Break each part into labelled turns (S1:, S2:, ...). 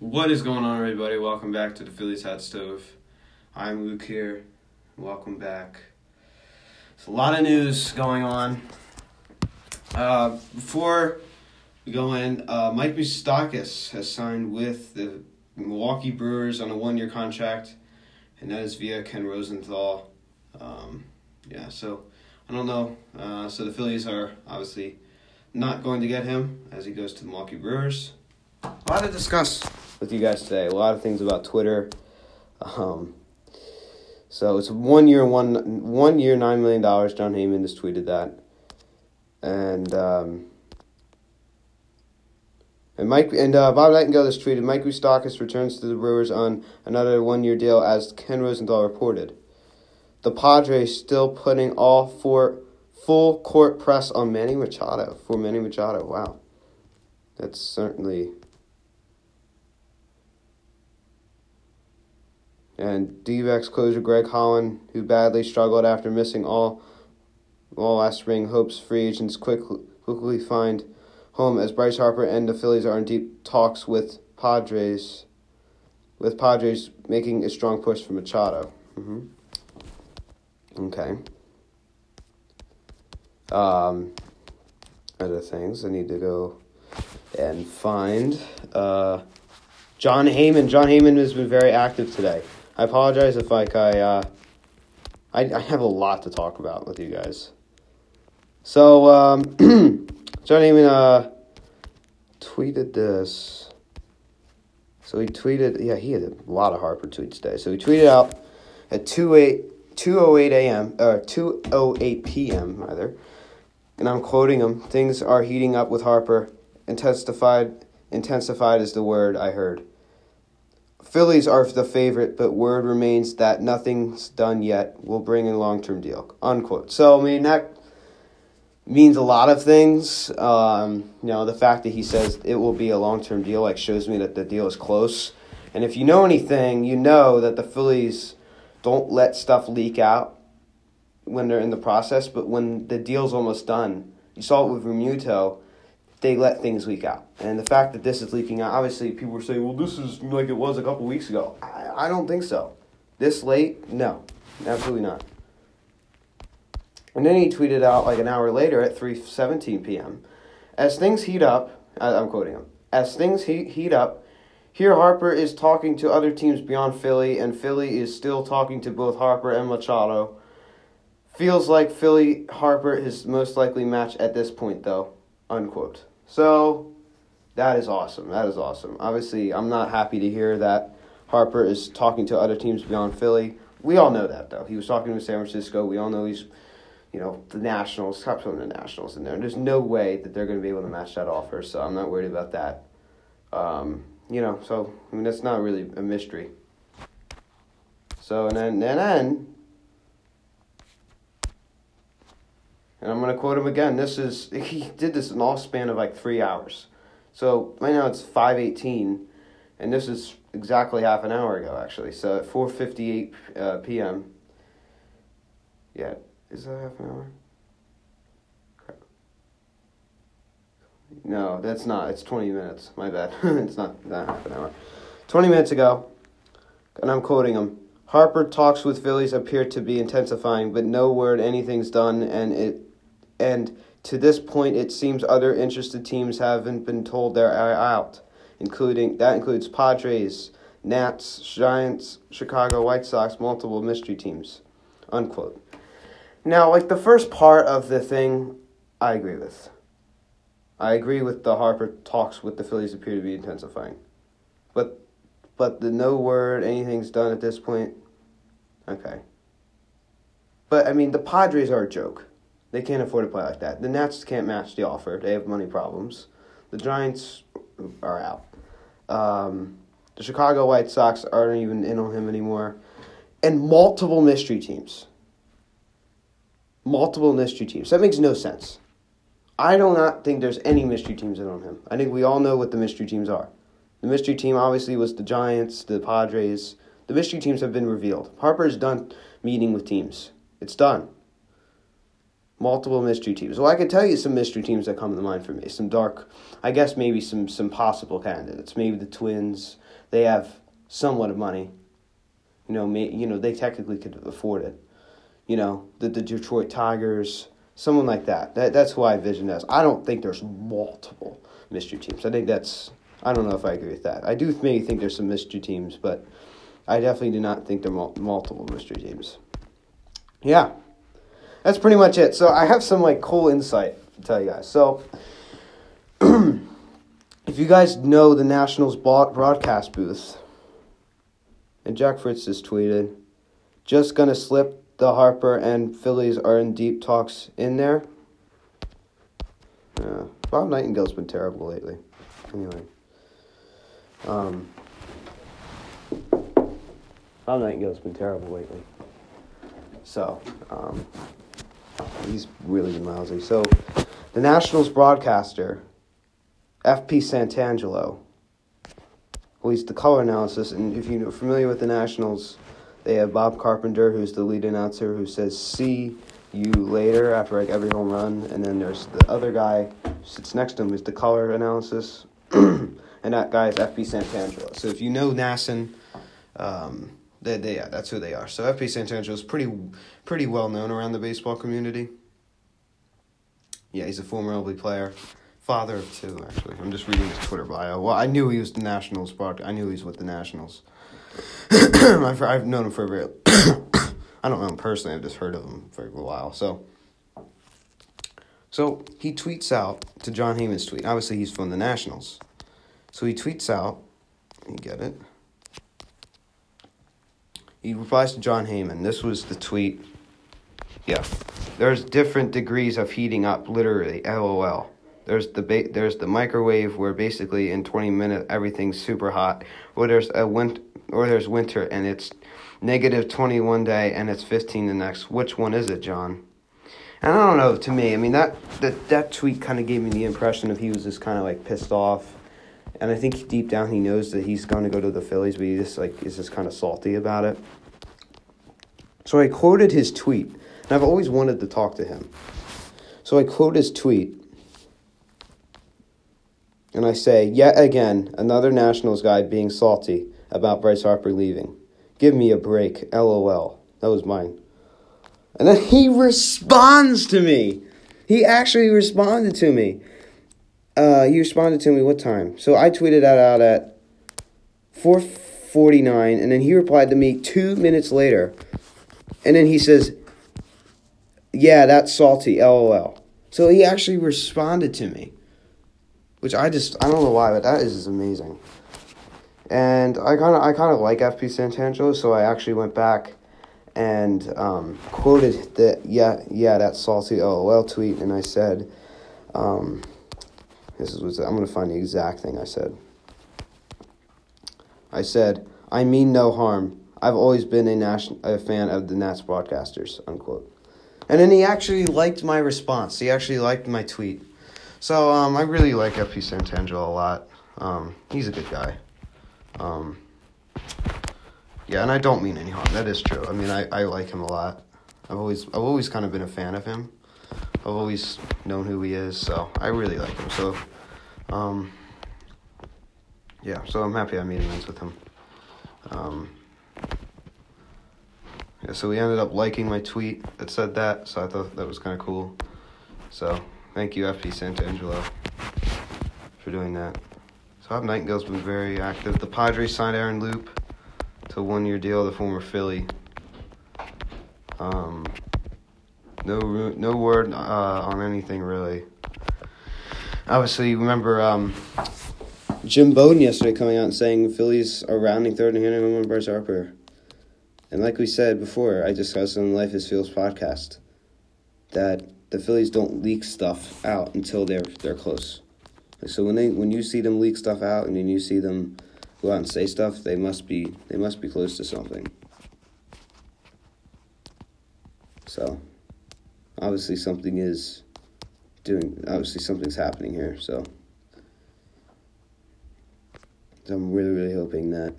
S1: What is going on, everybody? Welcome back to the Phillies Hot Stove. I'm Luke here. Welcome back. It's a lot of news going on. Uh, before we go in, uh, Mike Moustakas has signed with the Milwaukee Brewers on a one-year contract, and that is via Ken Rosenthal. Um, yeah, so I don't know. Uh, so the Phillies are obviously not going to get him as he goes to the Milwaukee Brewers. A lot to discuss with you guys today. A lot of things about Twitter. Um, so it's one year, one one year, nine million dollars. Jon Heyman just tweeted that, and um, and Mike and uh, Bob Nightingale just tweeted Mike Moustakas returns to the Brewers on another one year deal, as Ken Rosenthal reported. The Padres still putting all four full court press on Manny Machado for Manny Machado. Wow, that's certainly and D-backs closer Greg Holland, who badly struggled after missing all all last spring, hopes free agents quickly quickly find home as Bryce Harper and the Phillies are in deep talks with Padres, with Padres making a strong push for Machado. Mm-hmm. Okay. Um, other things I need to go and find. Uh, Jon Heyman. Jon Heyman has been very active today. I apologize if like I uh, I, I have a lot to talk about with you guys. So um, Jon Heyman uh, tweeted this. So he tweeted, yeah, he had a lot of Harper tweets today. So he tweeted out at 2 8, 208 a.m. or 208 p.m. rather, and I'm quoting him. Things are heating up with Harper. Intensified, intensified is the word I heard. Phillies are the favorite, but word remains that nothing's done yet. We'll bring in a long term deal. Unquote. So I mean that means a lot of things. Um, you know, the fact that he says it will be a long term deal like shows me that the deal is close. And if you know anything, you know that the Phillies don't let stuff leak out when they're in the process, but when the deal's almost done, you saw it with Realmuto they let things leak out. And the fact that this is leaking out, obviously, people were saying, well, this is like it was a couple weeks ago. I, I don't think so. This late? No, absolutely not. And then he tweeted out like an hour later at 3:17 p.m. As things heat up, I'm quoting him. As things heat, heat up, here Harper is talking to other teams beyond Philly, and Philly is still talking to both Harper and Machado. Feels like Philly Harper is most likely match at this point, though. Unquote. So that is awesome. That is awesome. Obviously, I'm not happy to hear that Harper is talking to other teams beyond Philly. We all know that though. He was talking to San Francisco. We all know he's, you know, the Nationals. Stop putting the Nationals in there. There's no way that they're going to be able to match that offer. So I'm not worried about that. Um, you know, so I mean that's not really a mystery. So and then and then And I'm going to quote him again. This is he did this in all span of like three hours. So right now it's five eighteen, and this is exactly half an hour ago actually. So at four fifty eight uh, p.m. Yeah, is that half an hour? No, that's not. It's twenty minutes. My bad. it's not that half an hour. Twenty minutes ago, and I'm quoting him. Harper talks with Phillies appear to be intensifying, but no word anything's done, and it and to this point, it seems other interested teams haven't been told they're out, including that includes Padres, Nats, Giants, Chicago White Sox, multiple mystery teams. Unquote. Now, like the first part of the thing, I agree with. I agree with the Harper talks with the Phillies appear to be intensifying. But but the no word, anything's done at this point. Okay. But I mean the Padres are a joke. They can't afford to play like that. The Nats can't match the offer. They have money problems. The Giants are out. Um, the Chicago White Sox aren't even in on him anymore. And multiple mystery teams. Multiple mystery teams. That makes no sense. I do not think there's any mystery teams in on him. I think we all know what the mystery teams are. The mystery team obviously was the Giants, the Padres. The mystery teams have been revealed. Harper's done meeting with teams. It's done. Multiple mystery teams. Well, I can tell you some mystery teams that come to mind for me. Some dark, I guess maybe some some possible candidates. Maybe the Twins. They have somewhat of money. You know, may, you know they technically could afford it. You know, the the Detroit Tigers, someone like that. That that's who I envision as. I don't think there's multiple mystery teams. I think that's. I don't know if I agree with that. I do maybe think there's some mystery teams, but I definitely do not think there are multiple mystery teams. Yeah, that's pretty much it. So I have some like cool insight to tell you guys. So if you guys know the Nationals broadcast booth, and Jack Fritz just tweeted, just gonna slip the Harper and Phillies are in deep talks in there. Yeah, Bob Nightingale's been terrible lately. Anyway, um, Bob Nightingale's been terrible lately. So, um, he's really lousy. So, the Nationals broadcaster, FP Santangelo, well, he's the color analysis, and if you're familiar with the Nationals, they have Bob Carpenter, who's the lead announcer, who says "see you later" after like every home run, and then there's the other guy who sits next to him, who's the color analysis, and that guy is FP Santangelo. So if you know NASN, um, they, they, yeah, that's who they are. So FP Santangelo is pretty pretty well known around the baseball community. Yeah, he's a former MLB player, father of two. Actually, I'm just reading his Twitter bio. Well, I knew he was the Nationals. I knew he was with the Nationals. I've, I've known him for a very. I don't know him personally. I've just heard of him for a while. So. So he tweets out to Jon Heyman's tweet. Obviously, he's from the Nationals. So he tweets out. You get it. He replies to Jon Heyman. This was the tweet. Yeah. There's different degrees of heating up, literally. LOL. There's the ba- there's the microwave where basically in 20 minutes everything's super hot. Or there's a win- or there's winter and it's negative 21 day and it's 15 the next. Which one is it, John? And I don't know. To me, I mean that that that tweet kind of gave me the impression of he was just kind of like pissed off and I think deep down he knows that he's going to go to the Phillies, but he just like is just kind of salty about it. So I quoted his tweet, and I've always wanted to talk to him. So I quote his tweet, and I say, yet again, another Nationals guy being salty about Bryce Harper leaving. Give me a break, lol. That was mine. And then he responds to me. He actually responded to me. Uh, he responded to me what time? So I tweeted that out at 4:49, and then he replied to me two minutes later, and then he says, "Yeah, that's salty." LOL. So he actually responded to me, which I just I don't know why, but that is amazing. And I kind of I kind of like FP Santangelo, so I actually went back and um, quoted the yeah yeah that salty LOL tweet, and I said. Um, this is what I'm going to find the exact thing I said. I said, I mean no harm. I've always been a, nation, a fan of the Nats broadcasters, unquote. And then he actually liked my response. He actually liked my tweet. So um, I really like FP Santangelo a lot. Um, he's a good guy. Um, yeah, and I don't mean any harm. That is true. I mean, I, I like him a lot. I've always I've always kind of been a fan of him. I've always known who he is, so I really like him. So, um, yeah, so I'm happy I made amends with him. Um, yeah, so he ended up liking my tweet that said that, so I thought that was kind of cool. So, thank you, FP Santangelo, for doing that. So, Bob Nightingale's been very active. The Padres signed Aaron Loup to a one year deal, the former Philly. Um, no, no word uh, on anything really. Obviously, remember um, Jim Bowden yesterday coming out and saying Phillies are rounding third and handing home on Bryce Harper. And like we said before, I discussed on Life is Phil's podcast that the Phillies don't leak stuff out until they're they're close. So when they when you see them leak stuff out and then you see them go out and say stuff, they must be they must be close to something. So obviously something is doing obviously something's happening here so i'm really really hoping that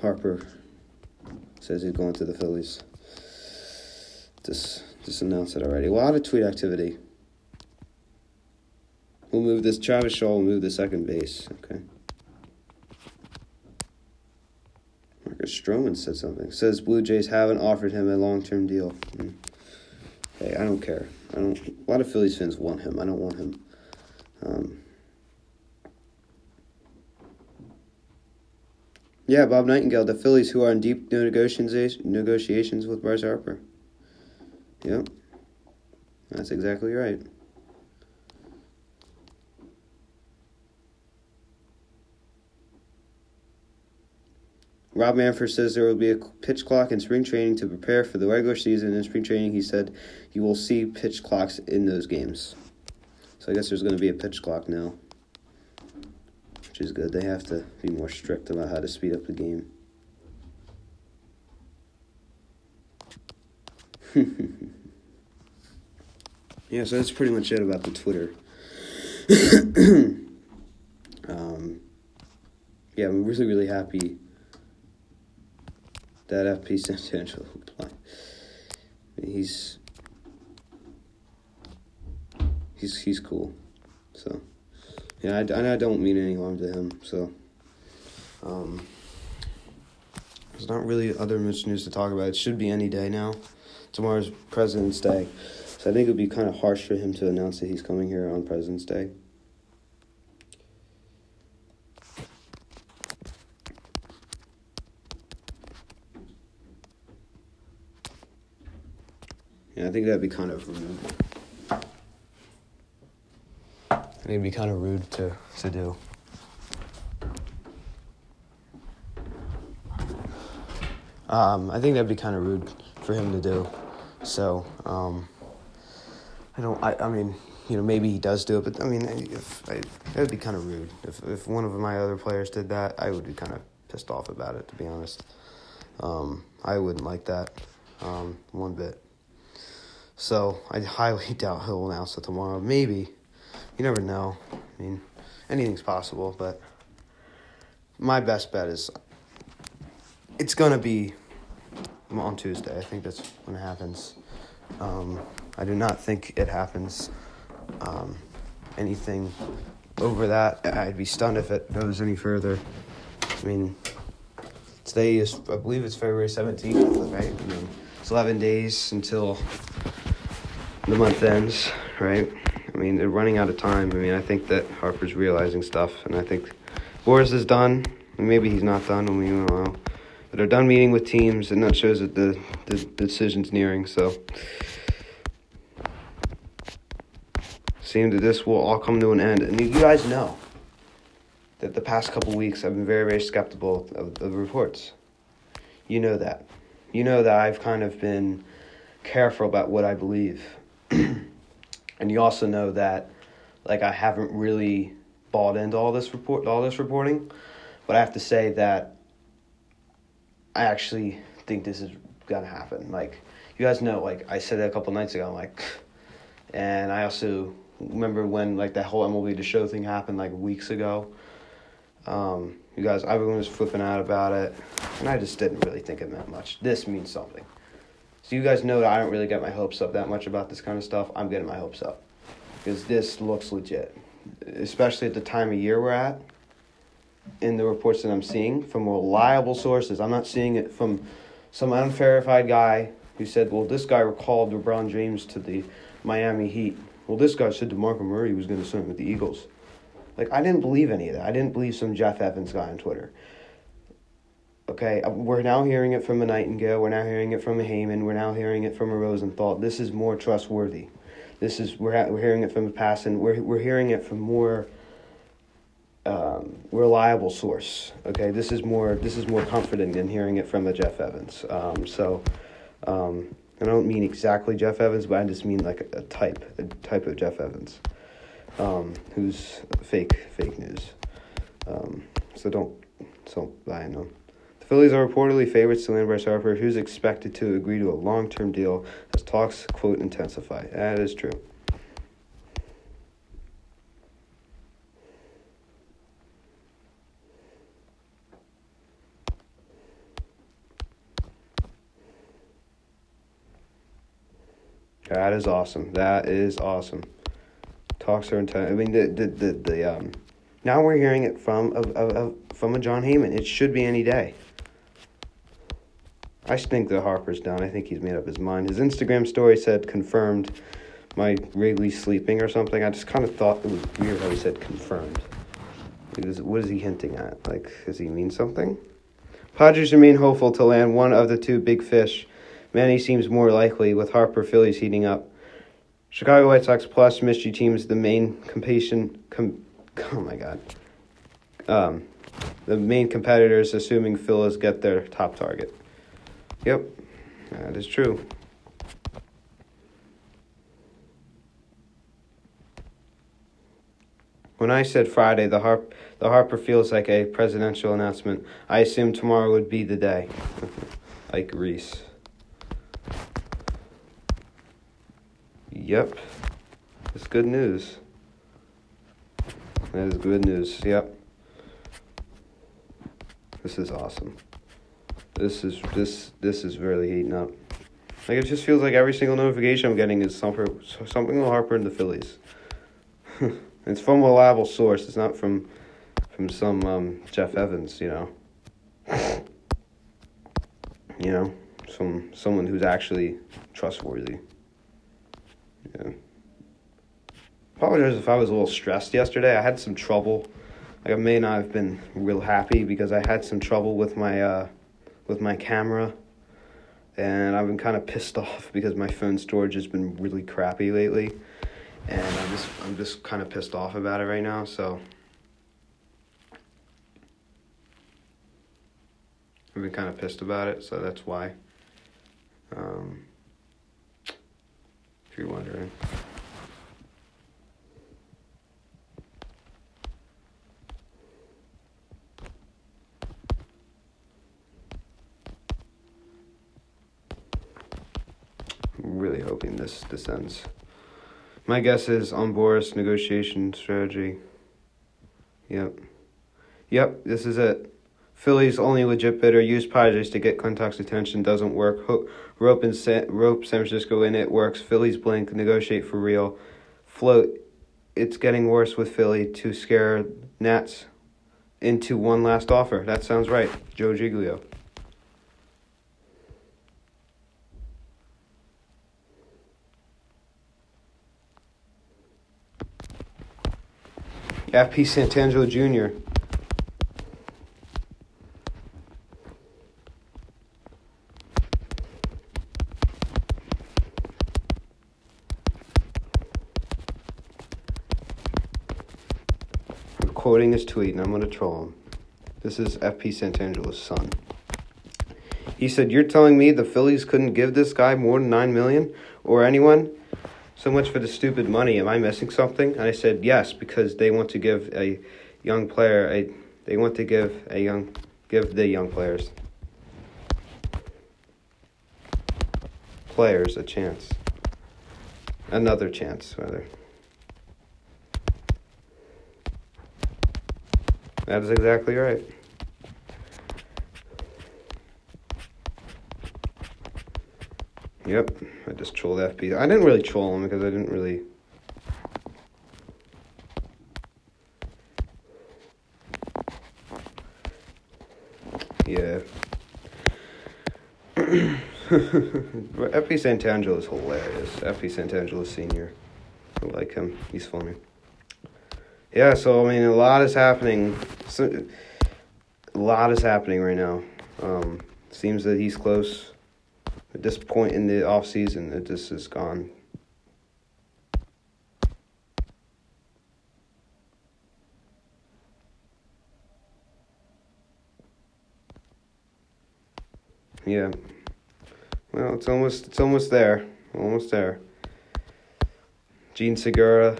S1: harper says he's going to the phillies Just just announced it already. A lot of tweet activity. We'll move this. Travis Shaw will move the second base. Okay. Stroman said something. Says Blue Jays haven't offered him a long term deal. Hmm. Hey, I don't care. I don't. A lot of Phillies fans want him. I don't want him. Um, yeah, Bob Nightingale, the Phillies who are in deep negotiations negotiations with Bryce Harper. Yep, that's exactly right. Rob Manfred says there will be a pitch clock in spring training to prepare for the regular season. In spring training, he said you will see pitch clocks in those games. So I guess there's going to be a pitch clock now, which is good. They have to be more strict about how to speed up the game. yeah, so that's pretty much it about the Twitter. um, yeah, I'm really, really happy that FP Santangelo play. He's he's he's cool. So yeah, I, and I don't mean any harm to him. So um, there's not really other much news to talk about. It should be any day now. Tomorrow's President's Day, so I think it would be kind of harsh for him to announce that he's coming here on President's Day. I think that'd be kind of rude. I think it'd be kind of rude to, to do. Um, I think that'd be kind of rude for him to do. So, um, I don't. I, I mean, you know, maybe he does do it, but I mean, if I, that would be kind of rude. If if one of my other players did that, I would be kind of pissed off about it. To be honest, um, I wouldn't like that um, one bit. So I highly doubt he'll announce it tomorrow. Maybe. You never know. I mean, anything's possible, but my best bet is it's going to be on Tuesday. I think that's when it happens. Um, I do not think it happens um, anything over that. I'd be stunned if it goes any further. I mean, today is, I believe it's February 17th, right? I mean, it's 11 days until the month ends, right? I mean, they're running out of time. I mean, I think that Harper's realizing stuff, and I think Boras is done. Maybe he's not done. I don't know. But they're done meeting with teams, and that shows that the, the, the decision's nearing. So, seeing that this will all come to an end. And you guys know that the past couple weeks I've been very, very skeptical of the reports. You know that. You know that I've kind of been careful about what I believe. and you also know that like I haven't really bought into all this report all this reporting, but I have to say that I actually think this is gonna happen. Like you guys know, like I said a couple nights ago, I'm like and I also remember when like that whole MLB the show thing happened like weeks ago. Um, you guys, everyone was flipping out about it, and I just didn't really think it meant much. This means something. So you guys know that I don't really get my hopes up that much about this kind of stuff. I'm getting my hopes up because this looks legit, especially at the time of year we're at. In the reports that I'm seeing from reliable sources, I'm not seeing it from some unverified guy who said, "Well, this guy recalled LeBron James to the Miami Heat." Well, this guy said DeMarco Murray was going to sign with the Eagles. Like I didn't believe any of that. I didn't believe some Jeff Evans guy on Twitter. Okay, uh, we're now hearing it from a Nightingale. We're now hearing it from a Heyman. We're now hearing it from a Rosenthal. This is more trustworthy. This is we're we're hearing it from a Passan. We're we're hearing it from more um, reliable source. Okay, this is more this is more comforting than hearing it from a Jeff Evans. Um, so, um, I don't mean exactly Jeff Evans, but I just mean like a, type, a type of Jeff Evans, um, who's fake fake news. Um, so don't don't buy into him. The Phillies are reportedly favorites to land Bryce Harper, who's expected to agree to a long term deal as talks, quote, intensify. That is true. That is awesome. That is awesome. Talks are intense. I mean, the the the, the um. Now we're hearing it from a, a, a from a Jon Heyman. It should be any day. I think that Harper's done. I think he's made up his mind. His Instagram story said confirmed. My Wrigley sleeping or something. I just kind of thought it was weird how he said confirmed. What is he hinting at? Like, does he mean something? Padres remain hopeful to land one of the two big fish. Manny seems more likely, with Harper Phillies heating up. Chicago White Sox plus mystery teams the main competition. Com, oh my god. Um, the main competitors, assuming Phillies get their top target. Yep, that is true. When I said Friday, the Harp the Harper feels like a presidential announcement. I assumed tomorrow would be the day. like Reese. Yep. It's good news. That is good news. Yep. This is awesome. This is this this is really heating up. Like it just feels like every single notification I'm getting is something something with Harper and the Phillies. it's from a reliable source. It's not from from some um, Jeff Evans, you know. you know, some someone who's actually trustworthy. Yeah. Apologize if I was a little stressed yesterday. I had some trouble. Like I may not have been real happy because I had some trouble with my uh, with my camera, and I've been kind of pissed off because my phone storage has been really crappy lately, and I'm just I'm just kind of pissed off about it right now. So I've been kind of pissed about it, so that's why. Um, if you're wondering. This this ends. My guess is on Boras negotiation strategy. Yep. Yep, this is it. Philly's only legit bidder used Padres to get Klentak's attention. Doesn't work. Ho- rope and San- rope San Francisco in it works. Philly's blink. Negotiate for real. Float. It's getting worse with Philly to scare Nats into one last offer. That sounds right. Joe Giglio. F.P. Santangelo Jr. I'm quoting his tweet and I'm going to troll him. This is F.P. Santangelo's son. He said, "You're telling me the Phillies couldn't give this guy more than 9 million or anyone?" So much for the stupid money. Am I missing something? And I said, yes, because they want to give a young player a, they want to give a young, give the young players, players a chance, another chance, rather. That is exactly right. Yep, I just trolled FP. I didn't really troll him because I didn't really. Yeah. FP Santangelo is hilarious. FP Santangelo Sr. I like him. He's funny. Yeah, so I mean, a lot is happening. So, a lot is happening right now. Um, seems that he's close at this point in the off season that this is gone. Yeah. Well, it's almost it's almost there. Almost there. Jean Segura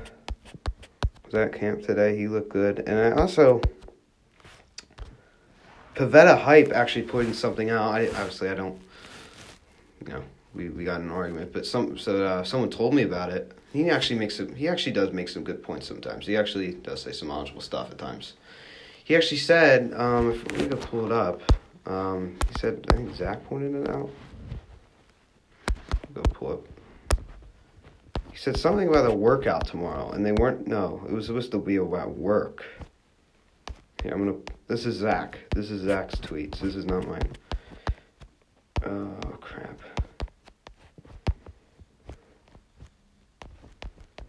S1: was at camp today. He looked good. And I also Pivetta Hype actually putting something out. I obviously I don't you know, we, we got an argument. But some so uh, someone told me about it. He actually makes some. He actually does make some good points sometimes. He actually does say some knowledgeable stuff at times. He actually said, um, if we could pull it up, um, he said I think Zach pointed it out. Go pull up. he said something about a workout tomorrow, and they weren't. No, it was supposed to be about work. Here, I'm gonna. This is Zach. This is Zach's tweets. This is not mine. Oh crap.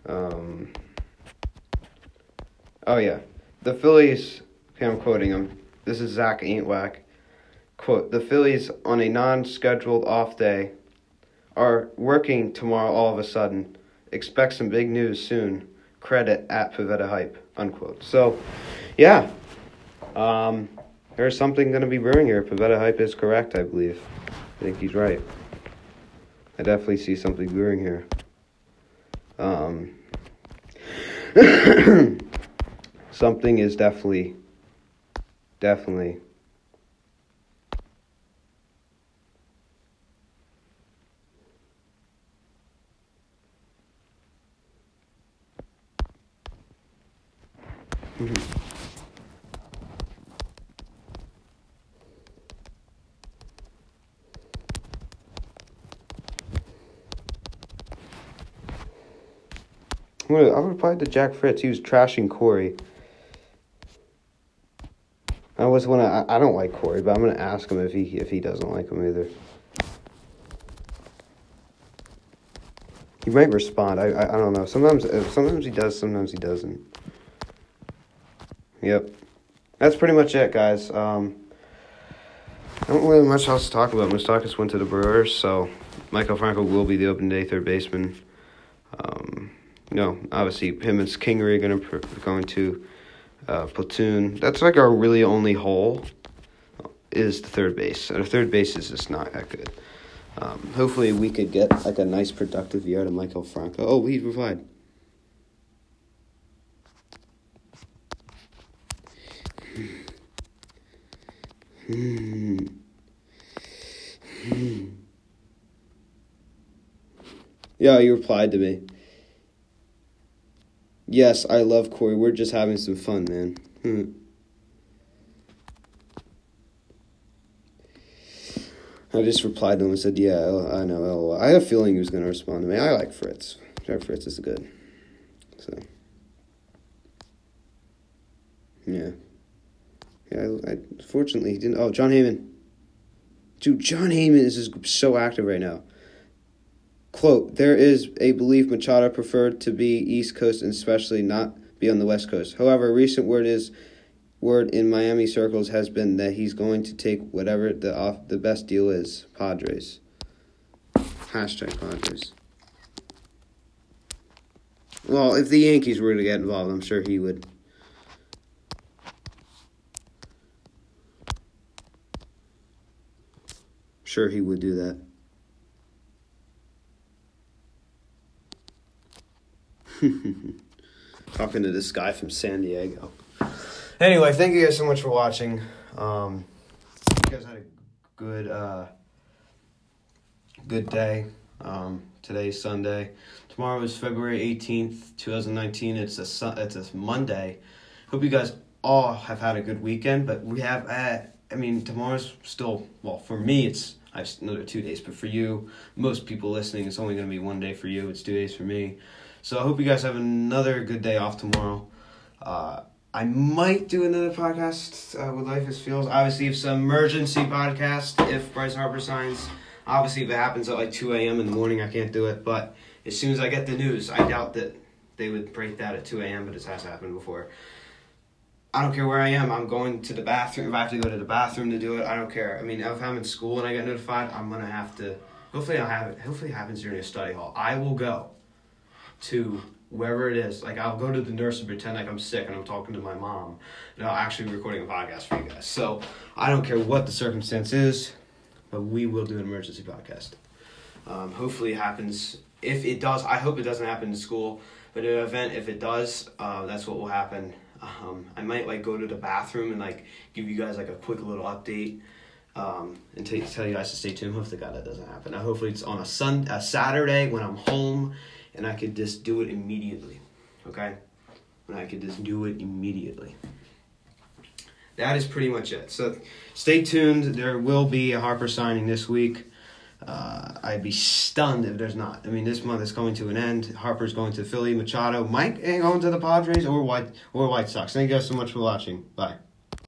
S1: Um. Oh yeah, the Phillies. Okay, I'm quoting him. This is Zach Ain't Whack. Quote: The Phillies on a non-scheduled off day are working tomorrow. All of a sudden, expect some big news soon. Credit at Pivetta Hype. Unquote. So, yeah. Um, there's something going to be brewing here. Pivetta Hype is correct, I believe. I think he's right. I definitely see something brewing here. Um, something is definitely, definitely. Mm-hmm. I'll reply to Jack Fritz. He was trashing Corey. I was wanna. I, I don't like Corey, but I'm gonna ask him if he if he doesn't like him either. He might respond. I, I I don't know. Sometimes uh, sometimes he does. Sometimes he doesn't. Yep, that's pretty much it, guys. Um, I don't really much else to talk about. Moustakas went to the Brewers, so Maikel Franco will be the open day third baseman. You know, obviously him and Kingery are gonna going to uh, platoon. That's like our really only hole is the third base. The third base is just not that good. Um, hopefully we could get like a nice productive year of Maikel Franco. Oh, he replied. Hmm. Hmm. Yeah, he replied to me. Yes, I love Corey. We're just having some fun, man. Hmm. I just replied to him and said, "Yeah, I know." I have a feeling he was going to respond to me. I like Fritz. Jack Fritz is good. So, yeah, yeah. I, I fortunately he didn't. Oh, Jon Heyman. Dude, Jon Heyman is just so active right now. Quote, there is a belief Machado preferred to be East Coast and especially not be on the West Coast. However, recent word is word in Miami circles has been that he's going to take whatever the off the best deal is. Padres. Hashtag Padres. Well, if the Yankees were to get involved, I'm sure he would. Sure, he would do that. Talking to this guy from San Diego. Anyway, thank you guys so much for watching. Um, you guys had a good uh, good day. Um, today's Sunday. Tomorrow is February eighteenth, two thousand nineteen. It's a it's a Monday. Hope you guys all have had a good weekend. But we have, uh, I mean, tomorrow's still well for me. It's I have another two days, but for you, most people listening, it's only going to be one day for you. It's two days for me. So I hope you guys have another good day off tomorrow. Uh, I might do another podcast uh, with Life as Feels. Obviously, if some emergency podcast, if Bryce Harper signs. Obviously, if it happens at like 2 a.m. in the morning, I can't do it. But as soon as I get the news, I doubt that they would break that at 2 a.m., but it has happened before. I don't care where I am. I'm going to the bathroom. If I have to go to the bathroom to do it, I don't care. I mean, if I'm in school and I get notified, I'm gonna have to. Hopefully, I'll have it. Hopefully, it happens during a study hall. I will go to wherever it is. Like I'll go to the nurse and pretend like I'm sick and I'm talking to my mom. And I'll actually be recording a podcast for you guys. So I don't care what the circumstance is, but we will do an emergency podcast. Um, hopefully it happens. If it does, I hope it doesn't happen in school. But in an event, if it does, uh, that's what will happen. Um, I might like go to the bathroom and like give you guys like a quick little update. Um, and t- tell you guys to stay tuned. Hopefully, God, that doesn't happen. Hopefully, it's on a sun, a Saturday when I'm home and I could just do it immediately. Okay? And I could just do it immediately. That is pretty much it. So stay tuned. There will be a Harper signing this week. Uh, I'd be stunned if there's not. I mean, this month is coming to an end. Harper's going to Philly. Machado might going to the Padres or White or White Sox. Thank you guys so much for watching. Bye.